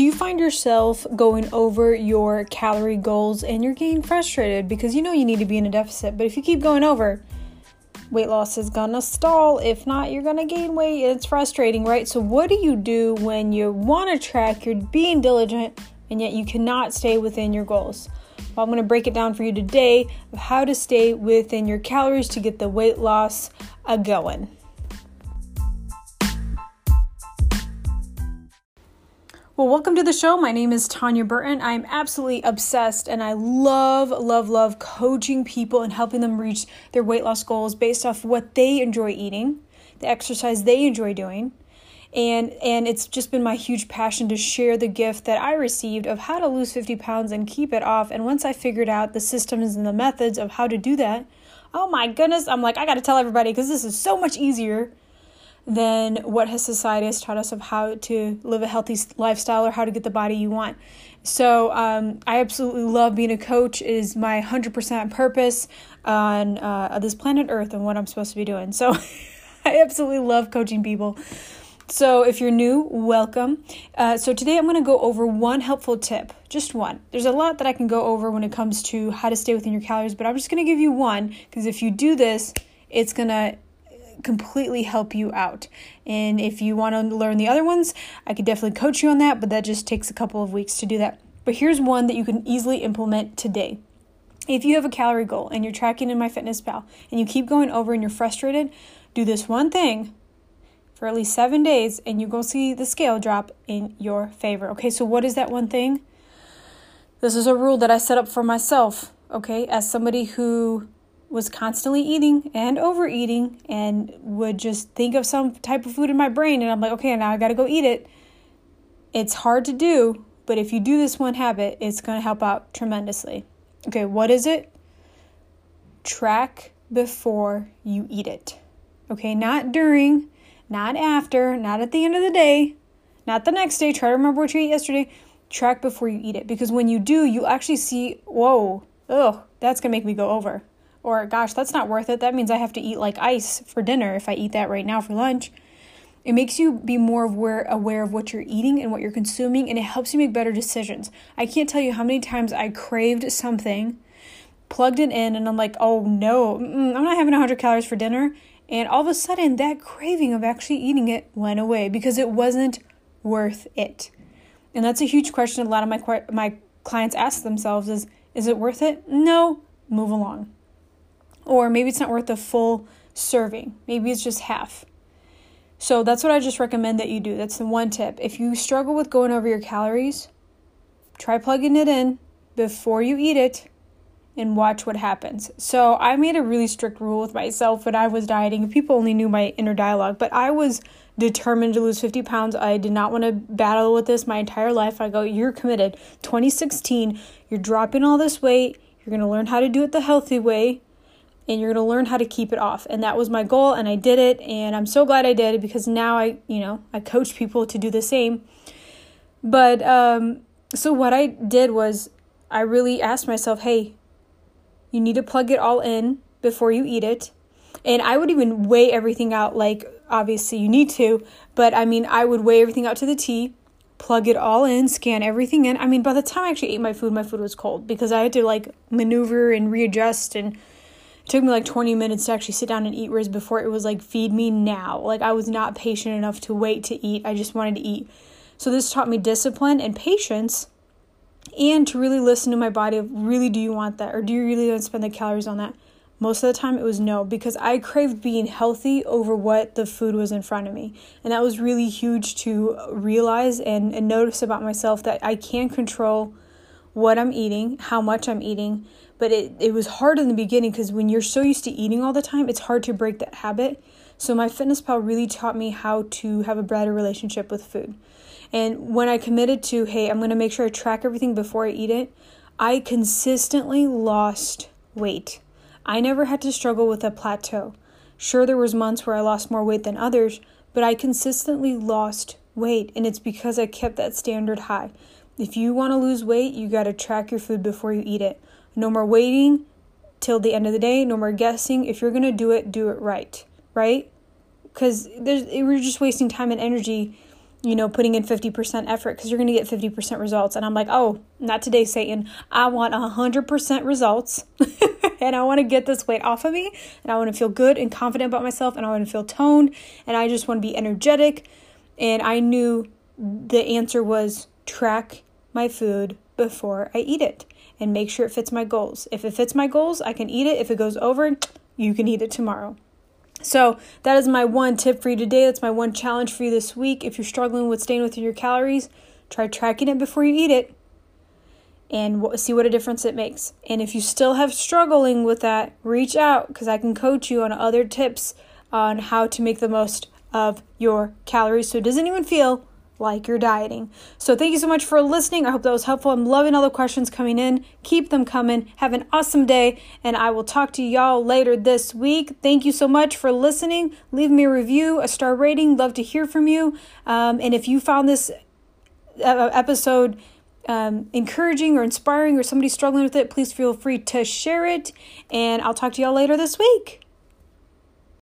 Do you find yourself going over your calorie goals and you're getting frustrated because you know you need to be in a deficit, but if you keep going over, weight loss is gonna stall. If not, you're gonna gain weight. It's frustrating, right? So, what do you do when you wanna track, you're being diligent, and yet you cannot stay within your goals? Well, I'm gonna break it down for you today of how to stay within your calories to get the weight loss a going. Well, welcome to the show. My name is Tanya Burton. I'm absolutely obsessed and I love, love, love coaching people and helping them reach their weight loss goals based off what they enjoy eating, the exercise they enjoy doing. And and it's just been my huge passion to share the gift that I received of how to lose 50 pounds and keep it off. And once I figured out the systems and the methods of how to do that, oh my goodness, I'm like, I gotta tell everybody because this is so much easier than what has society has taught us of how to live a healthy lifestyle or how to get the body you want. So um, I absolutely love being a coach. It is my 100% purpose on uh, this planet Earth and what I'm supposed to be doing. So I absolutely love coaching people. So if you're new, welcome. Uh, so today I'm going to go over one helpful tip, just one. There's a lot that I can go over when it comes to how to stay within your calories, but I'm just going to give you one because if you do this, it's going to completely help you out. And if you want to learn the other ones, I could definitely coach you on that, but that just takes a couple of weeks to do that. But here's one that you can easily implement today. If you have a calorie goal and you're tracking in MyFitnessPal and you keep going over and you're frustrated, do this one thing for at least seven days and you're going to see the scale drop in your favor. Okay, so what is that one thing? This is a rule that I set up for myself, okay, as somebody who was constantly eating and overeating and would just think of some type of food in my brain and I'm like, okay, now I got to go eat it. It's hard to do, but if you do this one habit, it's to help out tremendously. Okay, what is it? Track before you eat it. Okay, not during, not after, not at the end of the day, not the next day. Try to remember what you ate yesterday. Track before you eat it because when you do, you actually see, whoa, oh, that's to make me go over or, gosh, that's not worth it. That means I have to eat like ice for dinner if I eat that right now for lunch. It makes you be more aware, aware of what you're eating and what you're consuming, and it helps you make better decisions. I can't tell you how many times I craved something, plugged it in, and I'm like, oh no, I'm not having 100 calories for dinner. And all of a sudden, that craving of actually eating it went away because it wasn't worth it. And that's a huge question a lot of my my clients ask themselves is is it worth it? No, move along. Or maybe it's not worth the full serving. Maybe it's just half. So that's what I just recommend that you do. That's the one tip. If you struggle with going over your calories, try plugging it in before you eat it and watch what happens. So I made a really strict rule with myself when I was dieting. People only knew my inner dialogue, but I was determined to lose 50 pounds. I did not want to battle with this my entire life. I go, You're committed. 2016, you're dropping all this weight. You're going to learn how to do it the healthy way and you're going to learn how to keep it off. And that was my goal and I did it and I'm so glad I did because now I, you know, I coach people to do the same. But um so what I did was I really asked myself, "Hey, you need to plug it all in before you eat it." And I would even weigh everything out like obviously you need to, but I mean, I would weigh everything out to the T plug it all in, scan everything in. I mean, by the time I actually ate my food, my food was cold because I had to like maneuver and readjust and took me like 20 minutes to actually sit down and eat, whereas before it was like, feed me now. Like I was not patient enough to wait to eat. I just wanted to eat. So this taught me discipline and patience and to really listen to my body of really do you want that or do you really want to spend the calories on that? Most of the time it was no because I craved being healthy over what the food was in front of me. And that was really huge to realize and, and notice about myself that I can control what I'm eating, how much I'm eating, but it, it was hard in the beginning because when you're so used to eating all the time, it's hard to break that habit. So MyFitnessPal really taught me how to have a better relationship with food. And when I committed to, hey, I'm going to make sure I track everything before I eat it, I consistently lost weight. I never had to struggle with a plateau. Sure there was months where I lost more weight than others, but I consistently lost weight and it's because I kept that standard high. If you want to lose weight, you got to track your food before you eat it. No more waiting till the end of the day. No more guessing. If you're going to do it, do it right, right? Because there's we're just wasting time and energy you know, putting in 50% effort because you're going to get 50% results. And I'm like, oh, not today, Satan. I want 100% results. and I want to get this weight off of me. And I want to feel good and confident about myself. And I want to feel toned. And I just want to be energetic. And I knew the answer was track my food before I eat it and make sure it fits my goals. If it fits my goals, I can eat it. If it goes over, you can eat it tomorrow. So, that is my one tip for you today. That's my one challenge for you this week. If you're struggling with staying within your calories, try tracking it before you eat it and see what a difference it makes. And if you still have struggling with that, reach out because I can coach you on other tips on how to make the most of your calories so it doesn't even feel like you're dieting. So thank you so much for listening. I hope that was helpful. I'm loving all the questions coming in. Keep them coming. Have an awesome day, and I will talk to y'all later this week. Thank you so much for listening. Leave me a review, a star rating. Love to hear from you. Um, and if you found this uh, episode um, encouraging or inspiring or somebody struggling with it, please feel free to share it. And I'll talk to y'all later this week.